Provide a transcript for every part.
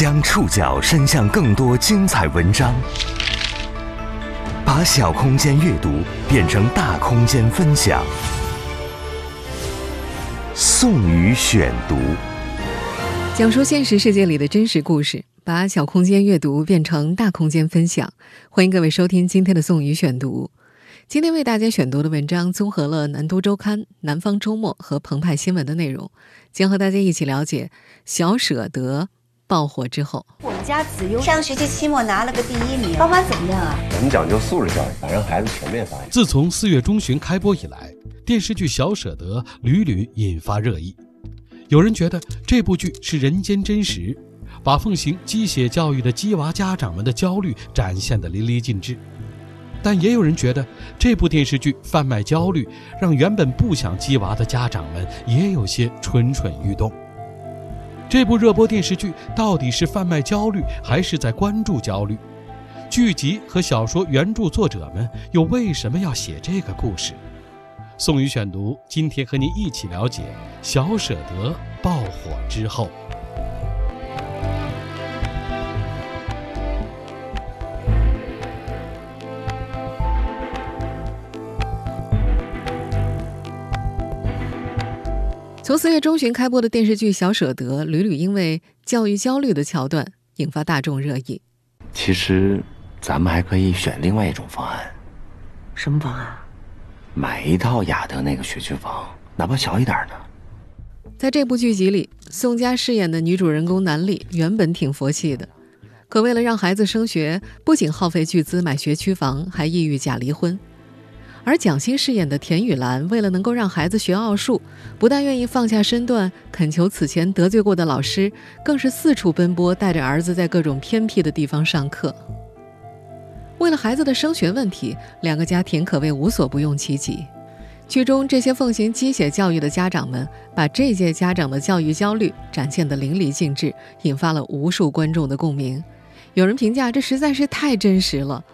将触角伸向更多精彩文章，把小空间阅读变成大空间分享。宋宇选读，讲述现实世界里的真实故事，把小空间阅读变成大空间分享。欢迎各位收听今天的宋宇选读。今天为大家选读的文章综合了《南都周刊》《南方周末》和澎湃新闻的内容，将和大家一起了解小舍得爆火之后。我们家子悠上学期期末拿了个第一名，爸妈怎么样啊？我们讲究素质教育，反正孩子全面发展。自从四月中旬开播以来，电视剧《小舍得》屡屡引发热议。有人觉得这部剧是人间真实，把奉行鸡血教育的鸡娃家长们的焦虑展现得淋漓尽致。但也有人觉得这部电视剧贩卖焦虑，让原本不想鸡娃的家长们也有些蠢蠢欲动。这部热播电视剧到底是贩卖焦虑，还是在关注焦虑？剧集和小说原著作者们又为什么要写这个故事？宋宇选读，今天和您一起了解《小舍得》爆火之后。从四月中旬开播的电视剧《小舍得》，屡屡因为教育焦虑的桥段引发大众热议。其实，咱们还可以选另外一种方案。什么方案？买一套雅德那个学区房，哪怕小一点的。在这部剧集里，宋佳饰演的女主人公南丽原本挺佛系的，可为了让孩子升学，不仅耗费巨资买学区房，还意欲假离婚。而蒋欣饰演的田雨岚，为了能够让孩子学奥数，不但愿意放下身段恳求此前得罪过的老师，更是四处奔波，带着儿子在各种偏僻的地方上课。为了孩子的升学问题，两个家庭可谓无所不用其极。剧中这些奉行鸡血教育的家长们，把这届家长的教育焦虑展现得淋漓尽致，引发了无数观众的共鸣。有人评价这实在是太真实了。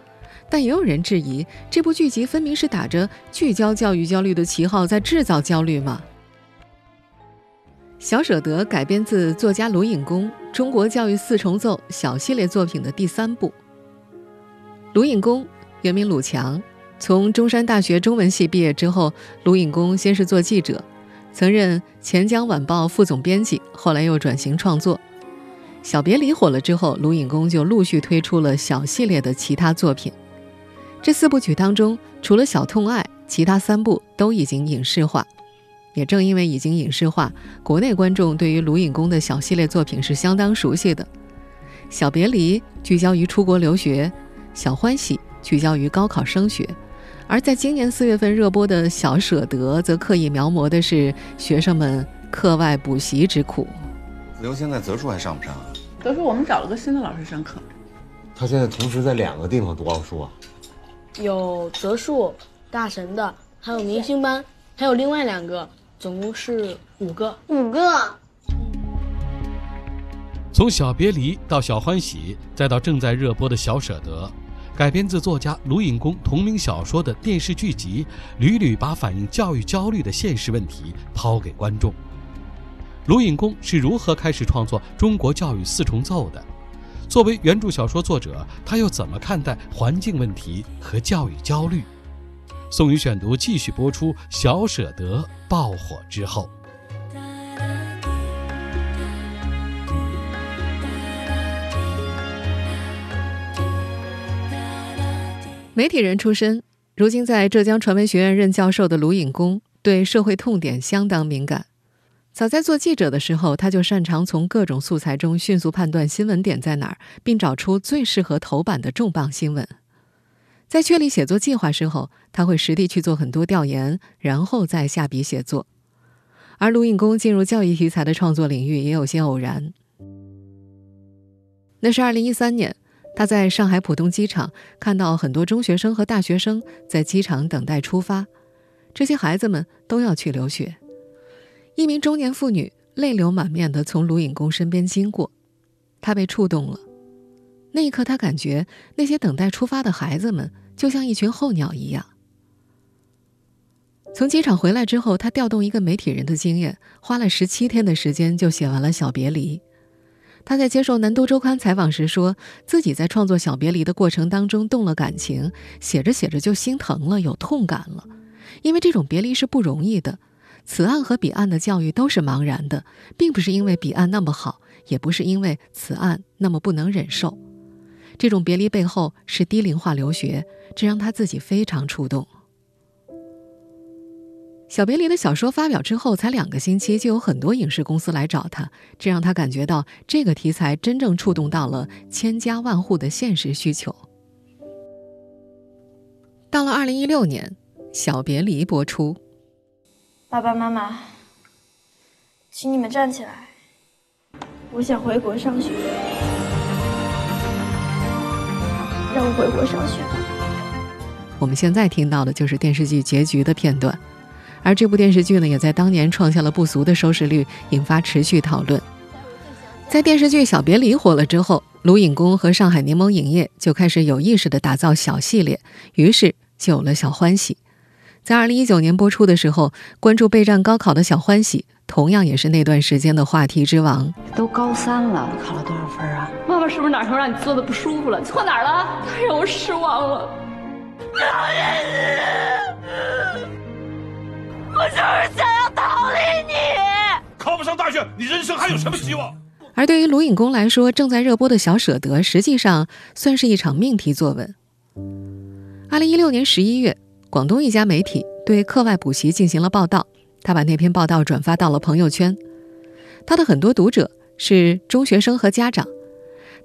但也有人质疑，这部剧集分明是打着聚焦教育焦虑的旗号，在制造焦虑吗？《小舍得》改编自作家卢隐公《中国教育四重奏》小系列作品的第三部。卢隐公原名鲁强，从中山大学中文系毕业之后，卢隐公先是做记者，曾任《钱江晚报》副总编辑，后来又转型创作。《小别离》火了之后，卢隐公就陆续推出了小系列的其他作品。这四部曲当中，除了《小痛爱》，其他三部都已经影视化。也正因为已经影视化，国内观众对于卢隐公的小系列作品是相当熟悉的。《小别离》聚焦于出国留学，《小欢喜》聚焦于高考升学，而在今年四月份热播的《小舍得》，则刻意描摹的是学生们课外补习之苦。子悠现在择数还上不上啊？择数我们找了个新的老师上课。他现在同时在两个地方读奥数啊？有泽树、大神的，还有明星班，还有另外两个，总共是五个。五个。从小别离到小欢喜，再到正在热播的小舍得，改编自作家卢隐公同名小说的电视剧集，屡屡把反映教育焦虑的现实问题抛给观众。卢隐公是如何开始创作《中国教育四重奏》的？作为原著小说作者，他又怎么看待环境问题和教育焦虑？宋宇选读继续播出。小舍得爆火之后。媒体人出身，如今在浙江传媒学院任教授的卢隐公，对社会痛点相当敏感。早在做记者的时候，他就擅长从各种素材中迅速判断新闻点在哪儿，并找出最适合头版的重磅新闻。在确立写作计划之后，他会实地去做很多调研，然后再下笔写作。而卢隐公进入教育题材的创作领域也有些偶然。那是二零一三年。他在上海浦东机场看到很多中学生和大学生在机场等待出发，这些孩子们都要去留学。一名中年妇女泪流满面地从卢隐公身边经过，他被触动了。那一刻，他感觉那些等待出发的孩子们就像一群候鸟一样。从机场回来之后，他调动一个媒体人的经验，花了十七天的时间就写完了《小别离》。他在接受《南都周刊》采访时说，自己在创作《小别离》的过程当中动了感情，写着写着就心疼了，有痛感了，因为这种别离是不容易的。此岸和彼岸的教育都是茫然的，并不是因为彼岸那么好，也不是因为此岸那么不能忍受。这种别离背后是低龄化留学，这让他自己非常触动。小别离的小说发表之后，才两个星期，就有很多影视公司来找他，这让他感觉到这个题材真正触动到了千家万户的现实需求。到了二零一六年，《小别离》播出。爸爸妈妈，请你们站起来，我想回国上学，让我回国上学吧。我们现在听到的就是电视剧结局的片段。而这部电视剧呢，也在当年创下了不俗的收视率，引发持续讨论。在电视剧《小别离》火了之后，卢影宫和上海柠檬影业就开始有意识地打造小系列，于是就有了《小欢喜》。在二零一九年播出的时候，关注备战高考的小欢喜，同样也是那段时间的话题之王。都高三了，考了多少分啊？妈妈是不是哪头让你坐的不舒服了？错哪儿了？太让我失望了。讨厌你我就是想要逃离你。考不上大学，你人生还有什么希望？而对于卢影宫来说，正在热播的小舍得，实际上算是一场命题作文。二零一六年十一月，广东一家媒体对课外补习进行了报道，他把那篇报道转发到了朋友圈。他的很多读者是中学生和家长。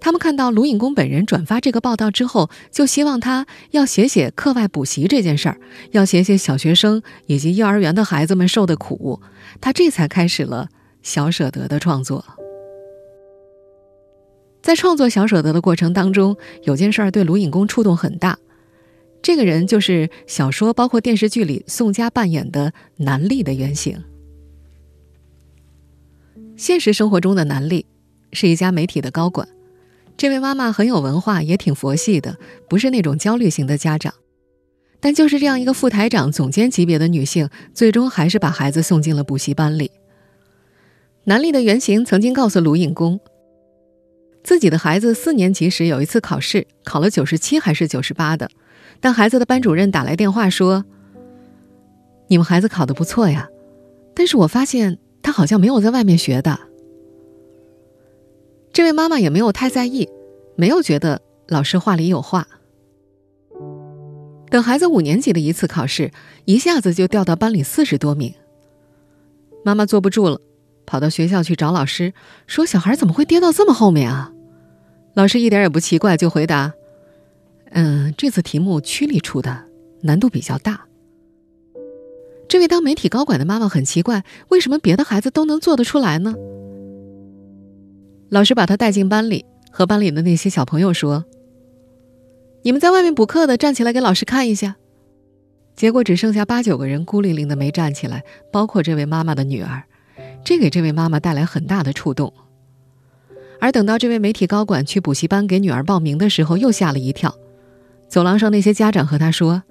他们看到卢影公本人转发这个报道之后，就希望他要写写课外补习这件事儿，要写写小学生以及幼儿园的孩子们受的苦。他这才开始了《小舍得》的创作。在创作《小舍得》的过程当中，有件事儿对卢影宫触动很大。这个人就是小说包括电视剧里宋佳扮演的南丽的原型。现实生活中的南丽是一家媒体的高管。这位妈妈很有文化，也挺佛系的，不是那种焦虑型的家长。但就是这样一个副台长、总监级别的女性，最终还是把孩子送进了补习班里。南丽的原型曾经告诉卢影宫，自己的孩子四年级时有一次考试，考了九十七还是九十八的，但孩子的班主任打来电话说：“你们孩子考得不错呀，但是我发现他好像没有在外面学的。”这位妈妈也没有太在意，没有觉得老师话里有话。等孩子五年级的一次考试，一下子就掉到班里四十多名。妈妈坐不住了，跑到学校去找老师，说：“小孩怎么会跌到这么后面啊？”老师一点也不奇怪，就回答：“嗯，这次题目区里出的，难度比较大。”这位当媒体高管的妈妈很奇怪，为什么别的孩子都能做得出来呢？老师把他带进班里，和班里的那些小朋友说：“你们在外面补课的，站起来给老师看一下。”结果只剩下八九个人孤零零的没站起来，包括这位妈妈的女儿，这给这位妈妈带来很大的触动。而等到这位媒体高管去补习班给女儿报名的时候，又吓了一跳。走廊上那些家长和他说：“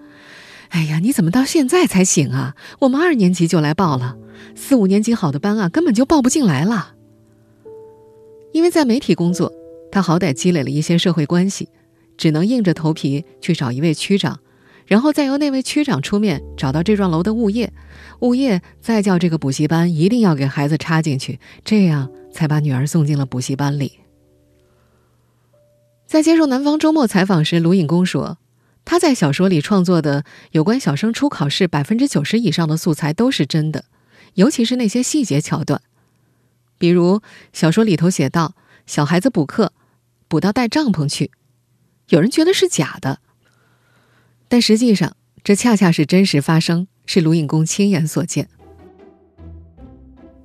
哎呀，你怎么到现在才醒啊？我们二年级就来报了，四五年级好的班啊，根本就报不进来了。”因为在媒体工作，他好歹积累了一些社会关系，只能硬着头皮去找一位区长，然后再由那位区长出面找到这幢楼的物业，物业再叫这个补习班一定要给孩子插进去，这样才把女儿送进了补习班里。在接受《南方周末》采访时，卢影公说，他在小说里创作的有关小升初考试百分之九十以上的素材都是真的，尤其是那些细节桥段。比如小说里头写到，小孩子补课，补到带帐篷去，有人觉得是假的，但实际上这恰恰是真实发生，是卢影公亲眼所见。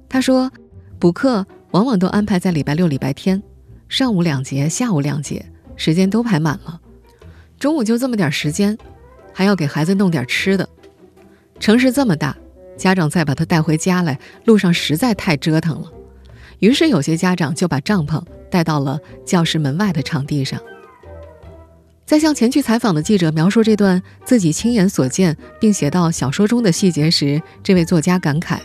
他说，补课往往都安排在礼拜六、礼拜天，上午两节，下午两节，时间都排满了，中午就这么点时间，还要给孩子弄点吃的。城市这么大，家长再把他带回家来，路上实在太折腾了。于是，有些家长就把帐篷带到了教室门外的场地上。在向前去采访的记者描述这段自己亲眼所见并写到小说中的细节时，这位作家感慨：“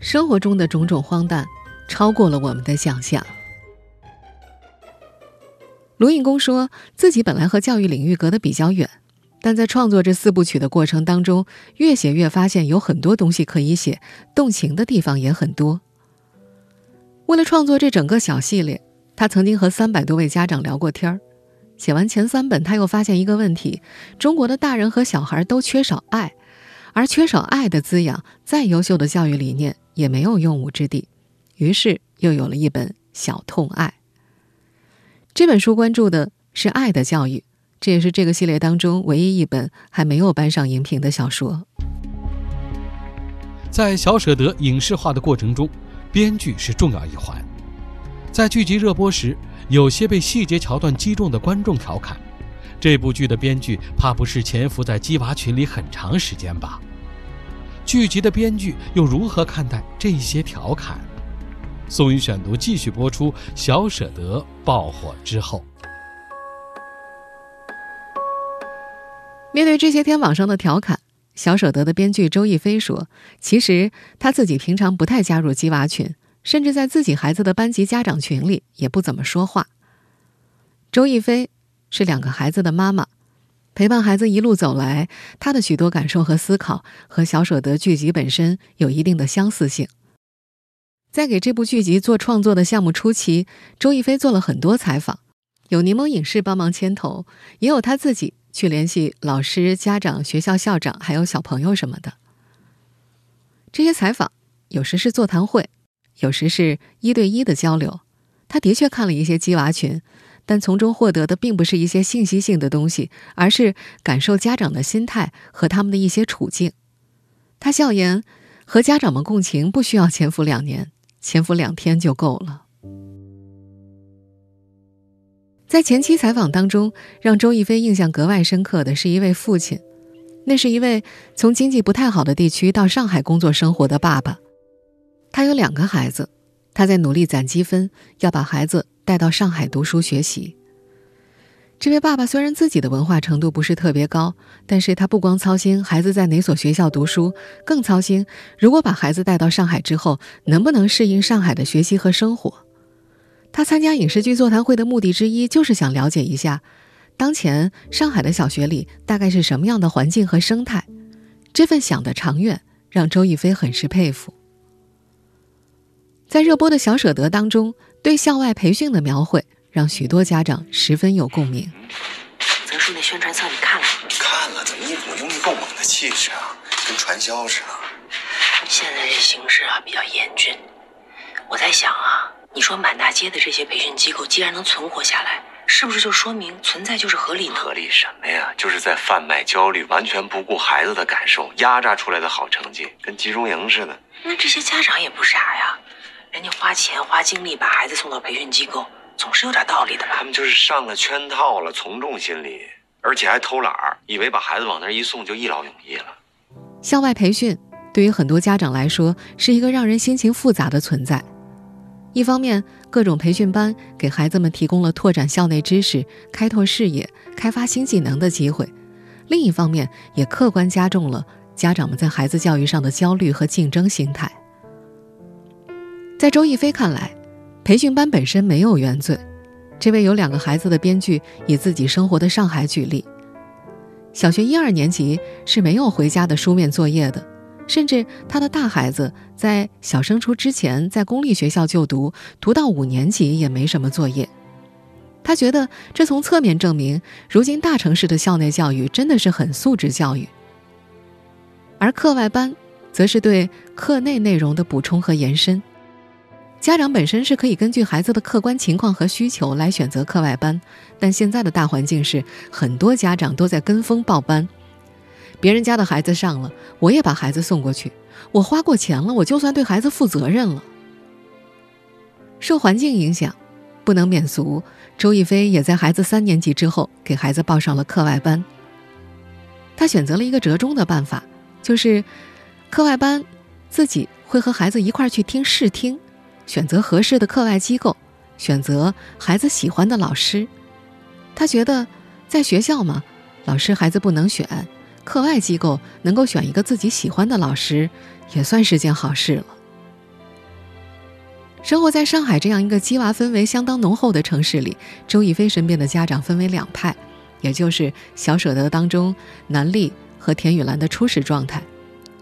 生活中的种种荒诞，超过了我们的想象。”卢印公说自己本来和教育领域隔得比较远，但在创作这四部曲的过程当中，越写越发现有很多东西可以写，动情的地方也很多。为了创作这整个小系列，他曾经和三百多位家长聊过天儿。写完前三本，他又发现一个问题：中国的大人和小孩都缺少爱，而缺少爱的滋养，再优秀的教育理念也没有用武之地。于是又有了一本《小痛爱》。这本书关注的是爱的教育，这也是这个系列当中唯一一本还没有搬上荧屏的小说。在小舍得影视化的过程中，编剧是重要一环。在剧集热播时，有些被细节桥段击中的观众调侃：“这部剧的编剧怕不是潜伏在鸡娃群里很长时间吧？”剧集的编剧又如何看待这些调侃？宋宇选读继续播出。小舍得爆火之后，面对这些天网上的调侃，小舍得的编剧周亦菲说：“其实他自己平常不太加入鸡娃群，甚至在自己孩子的班级家长群里也不怎么说话。”周亦菲是两个孩子的妈妈，陪伴孩子一路走来，她的许多感受和思考和小舍得剧集本身有一定的相似性。在给这部剧集做创作的项目初期，周亦菲做了很多采访，有柠檬影视帮忙牵头，也有她自己去联系老师、家长、学校校长，还有小朋友什么的。这些采访有时是座谈会，有时是一对一的交流。他的确看了一些鸡娃群，但从中获得的并不是一些信息性的东西，而是感受家长的心态和他们的一些处境。他笑言，和家长们共情不需要潜伏两年。潜伏两天就够了。在前期采访当中，让周亦菲印象格外深刻的是一位父亲，那是一位从经济不太好的地区到上海工作生活的爸爸。他有两个孩子，他在努力攒积分，要把孩子带到上海读书学习。这位爸爸虽然自己的文化程度不是特别高，但是他不光操心孩子在哪所学校读书，更操心如果把孩子带到上海之后，能不能适应上海的学习和生活。他参加影视剧座谈会的目的之一，就是想了解一下，当前上海的小学里大概是什么样的环境和生态。这份想的长远，让周亦菲很是佩服。在热播的小舍得当中，对校外培训的描绘。让许多家长十分有共鸣。泽叔那宣传册你看了吗？看了，怎么一股用力过猛的气势啊，跟传销似的。现在这形势啊比较严峻，我在想啊，你说满大街的这些培训机构既然能存活下来，是不是就说明存在就是合理呢？合理什么呀？就是在贩卖焦虑，完全不顾孩子的感受，压榨出来的好成绩，跟集中营似的。那这些家长也不傻呀，人家花钱花精力把孩子送到培训机构。总是有点道理的吧？他们就是上了圈套了，从众心理，而且还偷懒儿，以为把孩子往那儿一送就一劳永逸了。校外培训对于很多家长来说是一个让人心情复杂的存在。一方面，各种培训班给孩子们提供了拓展校内知识、开拓视野、开发新技能的机会；另一方面，也客观加重了家长们在孩子教育上的焦虑和竞争心态。在周亦菲看来。培训班本身没有原罪。这位有两个孩子的编剧以自己生活的上海举例：小学一二年级是没有回家的书面作业的，甚至他的大孩子在小升初之前在公立学校就读，读到五年级也没什么作业。他觉得这从侧面证明，如今大城市的校内教育真的是很素质教育，而课外班则是对课内内容的补充和延伸。家长本身是可以根据孩子的客观情况和需求来选择课外班，但现在的大环境是很多家长都在跟风报班。别人家的孩子上了，我也把孩子送过去。我花过钱了，我就算对孩子负责任了。受环境影响，不能免俗。周亦菲也在孩子三年级之后给孩子报上了课外班。她选择了一个折中的办法，就是课外班自己会和孩子一块去听试听。选择合适的课外机构，选择孩子喜欢的老师。他觉得，在学校嘛，老师孩子不能选；课外机构能够选一个自己喜欢的老师，也算是件好事了。生活在上海这样一个鸡娃氛围相当浓厚的城市里，周亦菲身边的家长分为两派，也就是《小舍得》当中南俪和田雨岚的初始状态，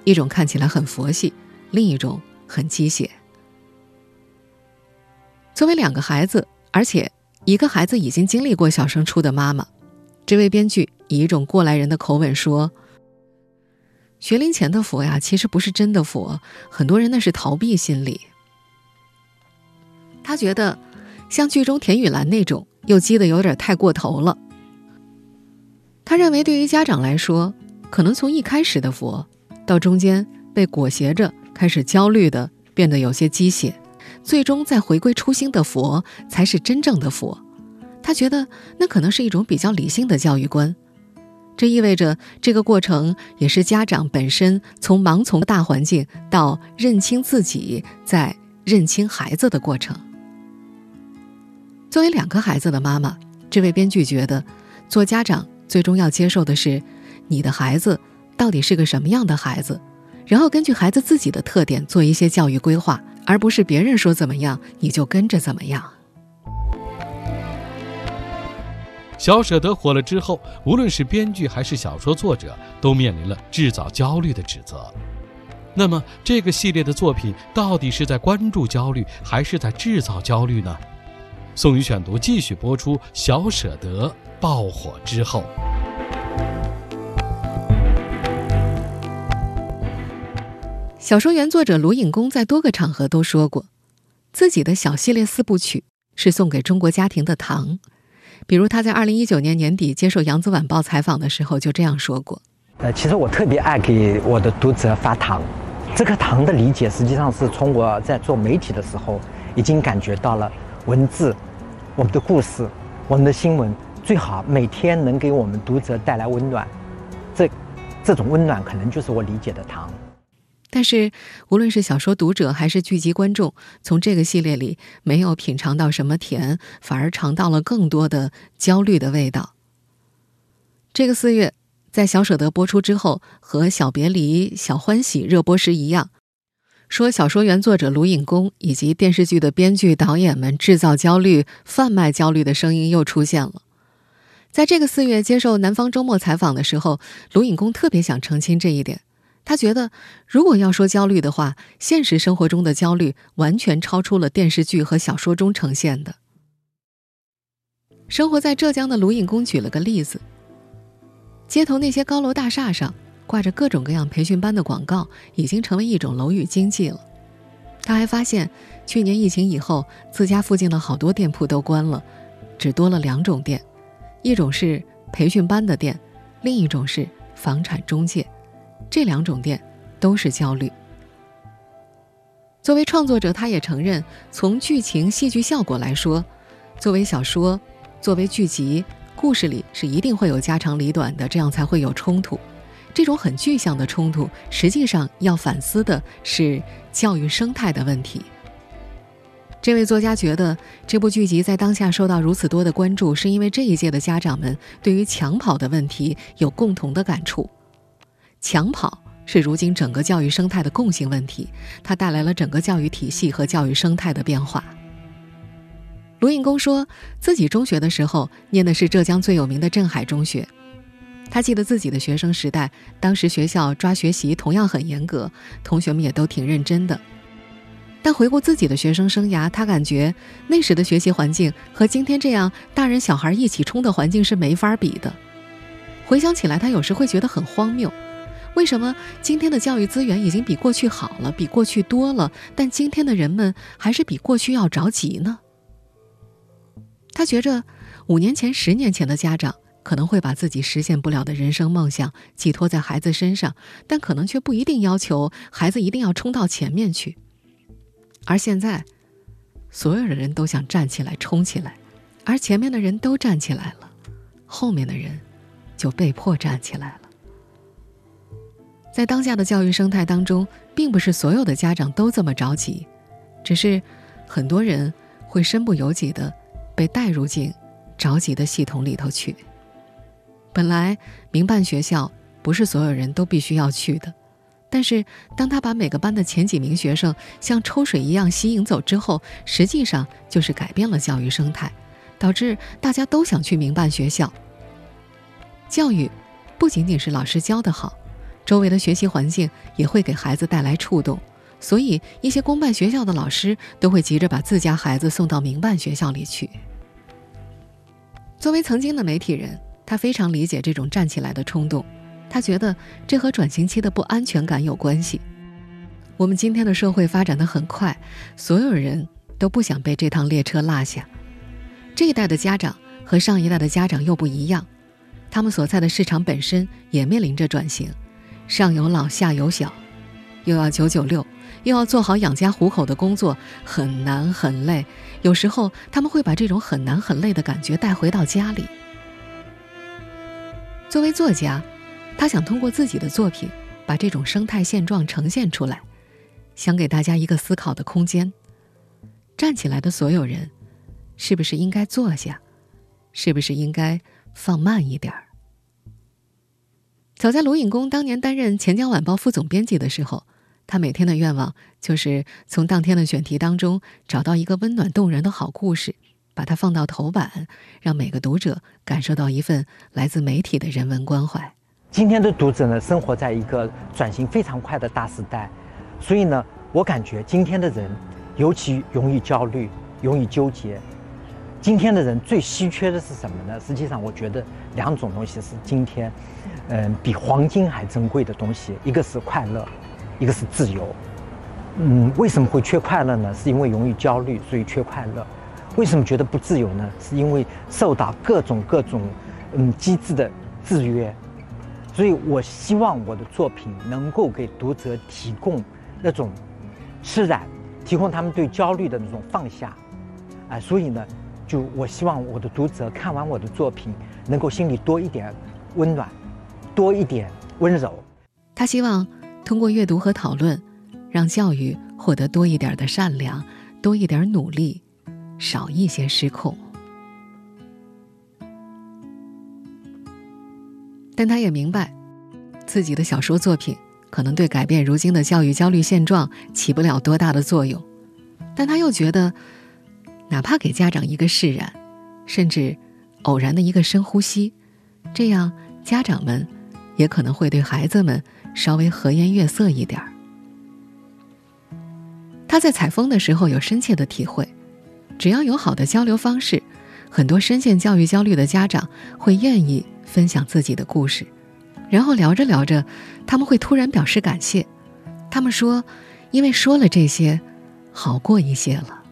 一种看起来很佛系，另一种很鸡血。作为两个孩子，而且一个孩子已经经历过小升初的妈妈，这位编剧以一种过来人的口吻说：“学龄前的佛呀，其实不是真的佛，很多人那是逃避心理。”他觉得，像剧中田雨岚那种，又激得有点太过头了。他认为，对于家长来说，可能从一开始的佛，到中间被裹挟着开始焦虑的，变得有些鸡血，最终再回归初心的佛，才是真正的佛。他觉得，那可能是一种比较理性的教育观。这意味着，这个过程也是家长本身从盲从大环境到认清自己，再认清孩子的过程。作为两个孩子的妈妈，这位编剧觉得，做家长最终要接受的是，你的孩子到底是个什么样的孩子，然后根据孩子自己的特点做一些教育规划，而不是别人说怎么样你就跟着怎么样。小舍得火了之后，无论是编剧还是小说作者，都面临了制造焦虑的指责。那么，这个系列的作品到底是在关注焦虑，还是在制造焦虑呢？宋宇选读继续播出，《小舍得》爆火之后，小说原作者卢影公在多个场合都说过，自己的小系列四部曲是送给中国家庭的糖。比如他在二零一九年年底接受《扬子晚报》采访的时候就这样说过：“呃，其实我特别爱给我的读者发糖，这个糖的理解实际上是从我在做媒体的时候已经感觉到了。”文字，我们的故事，我们的新闻，最好每天能给我们读者带来温暖。这，这种温暖可能就是我理解的糖。但是，无论是小说读者还是剧集观众，从这个系列里没有品尝到什么甜，反而尝到了更多的焦虑的味道。这个四月，在《小舍得》播出之后，和《小别离》《小欢喜》热播时一样。说小说原作者卢影公以及电视剧的编剧导演们制造焦虑、贩卖焦虑的声音又出现了。在这个四月接受《南方周末》采访的时候，卢影公特别想澄清这一点。他觉得，如果要说焦虑的话，现实生活中的焦虑完全超出了电视剧和小说中呈现的。生活在浙江的卢隐公举了个例子：街头那些高楼大厦上。挂着各种各样培训班的广告，已经成为一种楼宇经济了。他还发现，去年疫情以后，自家附近的好多店铺都关了，只多了两种店，一种是培训班的店，另一种是房产中介。这两种店都是焦虑。作为创作者，他也承认，从剧情戏剧效果来说，作为小说，作为剧集，故事里是一定会有家长里短的，这样才会有冲突。这种很具象的冲突，实际上要反思的是教育生态的问题。这位作家觉得，这部剧集在当下受到如此多的关注，是因为这一届的家长们对于抢跑的问题有共同的感触。抢跑是如今整个教育生态的共性问题，它带来了整个教育体系和教育生态的变化。卢印公说自己中学的时候念的是浙江最有名的镇海中学。他记得自己的学生时代，当时学校抓学习同样很严格，同学们也都挺认真的。但回顾自己的学生生涯，他感觉那时的学习环境和今天这样大人小孩一起冲的环境是没法比的。回想起来，他有时会觉得很荒谬：为什么今天的教育资源已经比过去好了，比过去多了，但今天的人们还是比过去要着急呢？他觉着五年前、十年前的家长。可能会把自己实现不了的人生梦想寄托在孩子身上，但可能却不一定要求孩子一定要冲到前面去。而现在，所有的人都想站起来冲起来，而前面的人都站起来了，后面的人就被迫站起来了。在当下的教育生态当中，并不是所有的家长都这么着急，只是很多人会身不由己的被带入进着急的系统里头去。本来民办学校不是所有人都必须要去的，但是，当他把每个班的前几名学生像抽水一样吸引走之后，实际上就是改变了教育生态，导致大家都想去民办学校。教育不仅仅是老师教得好，周围的学习环境也会给孩子带来触动，所以一些公办学校的老师都会急着把自家孩子送到民办学校里去。作为曾经的媒体人，他非常理解这种站起来的冲动。他觉得这和转型期的不安全感有关系。我们今天的社会发展的很快，所有人都不想被这趟列车落下。这一代的家长和上一代的家长又不一样，他们所在的市场本身也面临着转型，上有老下有小，又要九九六，又要做好养家糊口的工作，很难很累。有时候他们会把这种很难很累的感觉带回到家里。作为作家。他想通过自己的作品，把这种生态现状呈现出来，想给大家一个思考的空间。站起来的所有人，是不是应该坐下？是不是应该放慢一点儿？早在卢隐公当年担任《钱江晚报》副总编辑的时候，他每天的愿望就是从当天的选题当中找到一个温暖动人的好故事，把它放到头版，让每个读者感受到一份来自媒体的人文关怀。今天的读者呢，生活在一个转型非常快的大时代，所以呢，我感觉今天的人尤其容易焦虑，容易纠结。今天的人最稀缺的是什么呢？实际上，我觉得两种东西是今天，嗯，比黄金还珍贵的东西，一个是快乐，一个是自由。嗯，为什么会缺快乐呢？是因为容易焦虑，所以缺快乐。为什么觉得不自由呢？是因为受到各种各种嗯机制的制约。所以我希望我的作品能够给读者提供那种释然，提供他们对焦虑的那种放下，啊，所以呢，就我希望我的读者看完我的作品，能够心里多一点温暖，多一点温柔。他希望通过阅读和讨论，让教育获得多一点的善良，多一点努力，少一些失控。但他也明白，自己的小说作品可能对改变如今的教育焦虑现状起不了多大的作用，但他又觉得，哪怕给家长一个释然，甚至偶然的一个深呼吸，这样家长们也可能会对孩子们稍微和颜悦色一点儿。他在采风的时候有深切的体会，只要有好的交流方式，很多深陷教育焦虑的家长会愿意。分享自己的故事，然后聊着聊着，他们会突然表示感谢。他们说：“因为说了这些，好过一些了。”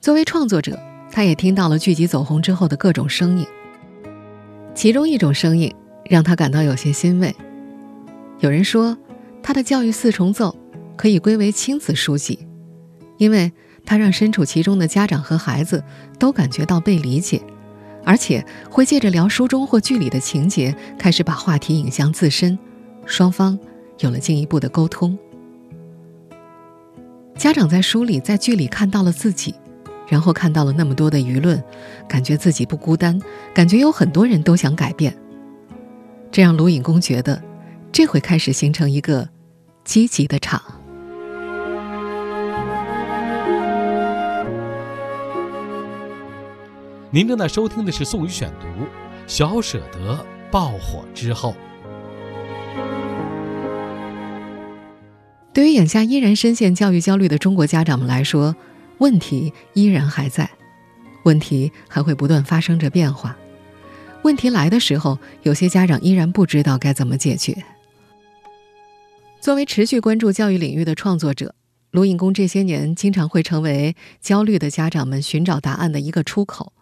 作为创作者，他也听到了剧集走红之后的各种声音。其中一种声音让他感到有些欣慰。有人说，他的教育四重奏可以归为亲子书籍，因为他让身处其中的家长和孩子都感觉到被理解。而且会借着聊书中或剧里的情节，开始把话题引向自身，双方有了进一步的沟通。家长在书里、在剧里看到了自己，然后看到了那么多的舆论，感觉自己不孤单，感觉有很多人都想改变。这让卢隐公觉得，这会开始形成一个积极的场。您正在收听的是《宋宇选读》，小舍得爆火之后，对于眼下依然深陷教育焦虑的中国家长们来说，问题依然还在，问题还会不断发生着变化。问题来的时候，有些家长依然不知道该怎么解决。作为持续关注教育领域的创作者，卢隐公这些年经常会成为焦虑的家长们寻找答案的一个出口。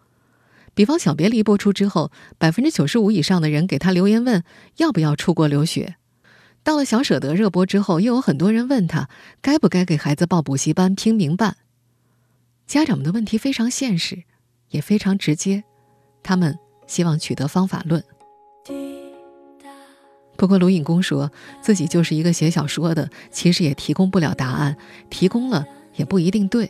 比方《小别离》播出之后，百分之九十五以上的人给他留言问要不要出国留学；到了《小舍得》热播之后，又有很多人问他该不该给孩子报补习班、拼民办。家长们的问题非常现实，也非常直接，他们希望取得方法论。不过卢隐公说自己就是一个写小说的，其实也提供不了答案，提供了也不一定对。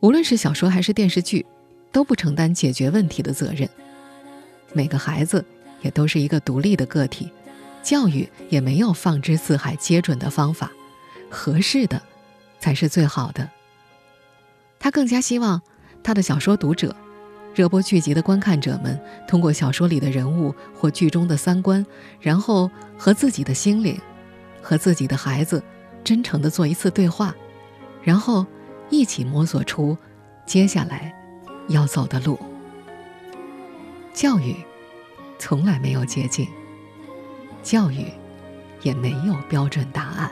无论是小说还是电视剧。都不承担解决问题的责任。每个孩子也都是一个独立的个体，教育也没有放之四海皆准的方法，合适的才是最好的。他更加希望他的小说读者、热播剧集的观看者们，通过小说里的人物或剧中的三观，然后和自己的心灵、和自己的孩子真诚地做一次对话，然后一起摸索出接下来要走的路。教育从来没有捷径。教育也没有标准答案。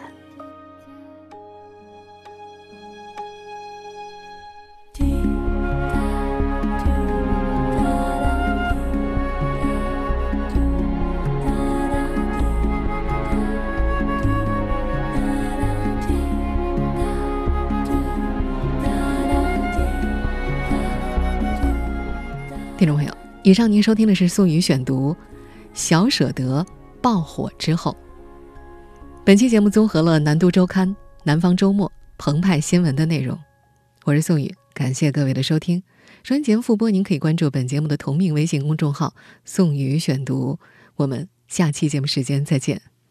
以上您收听的是宋宇选读《小舍得》。爆火之后，本期节目综合了《南都周刊》《南方周末》《澎湃新闻》的内容。我是宋宇，感谢各位的收听。收音节目复播，您可以关注本节目的同名微信公众号“宋宇选读”。我们下期节目时间再见。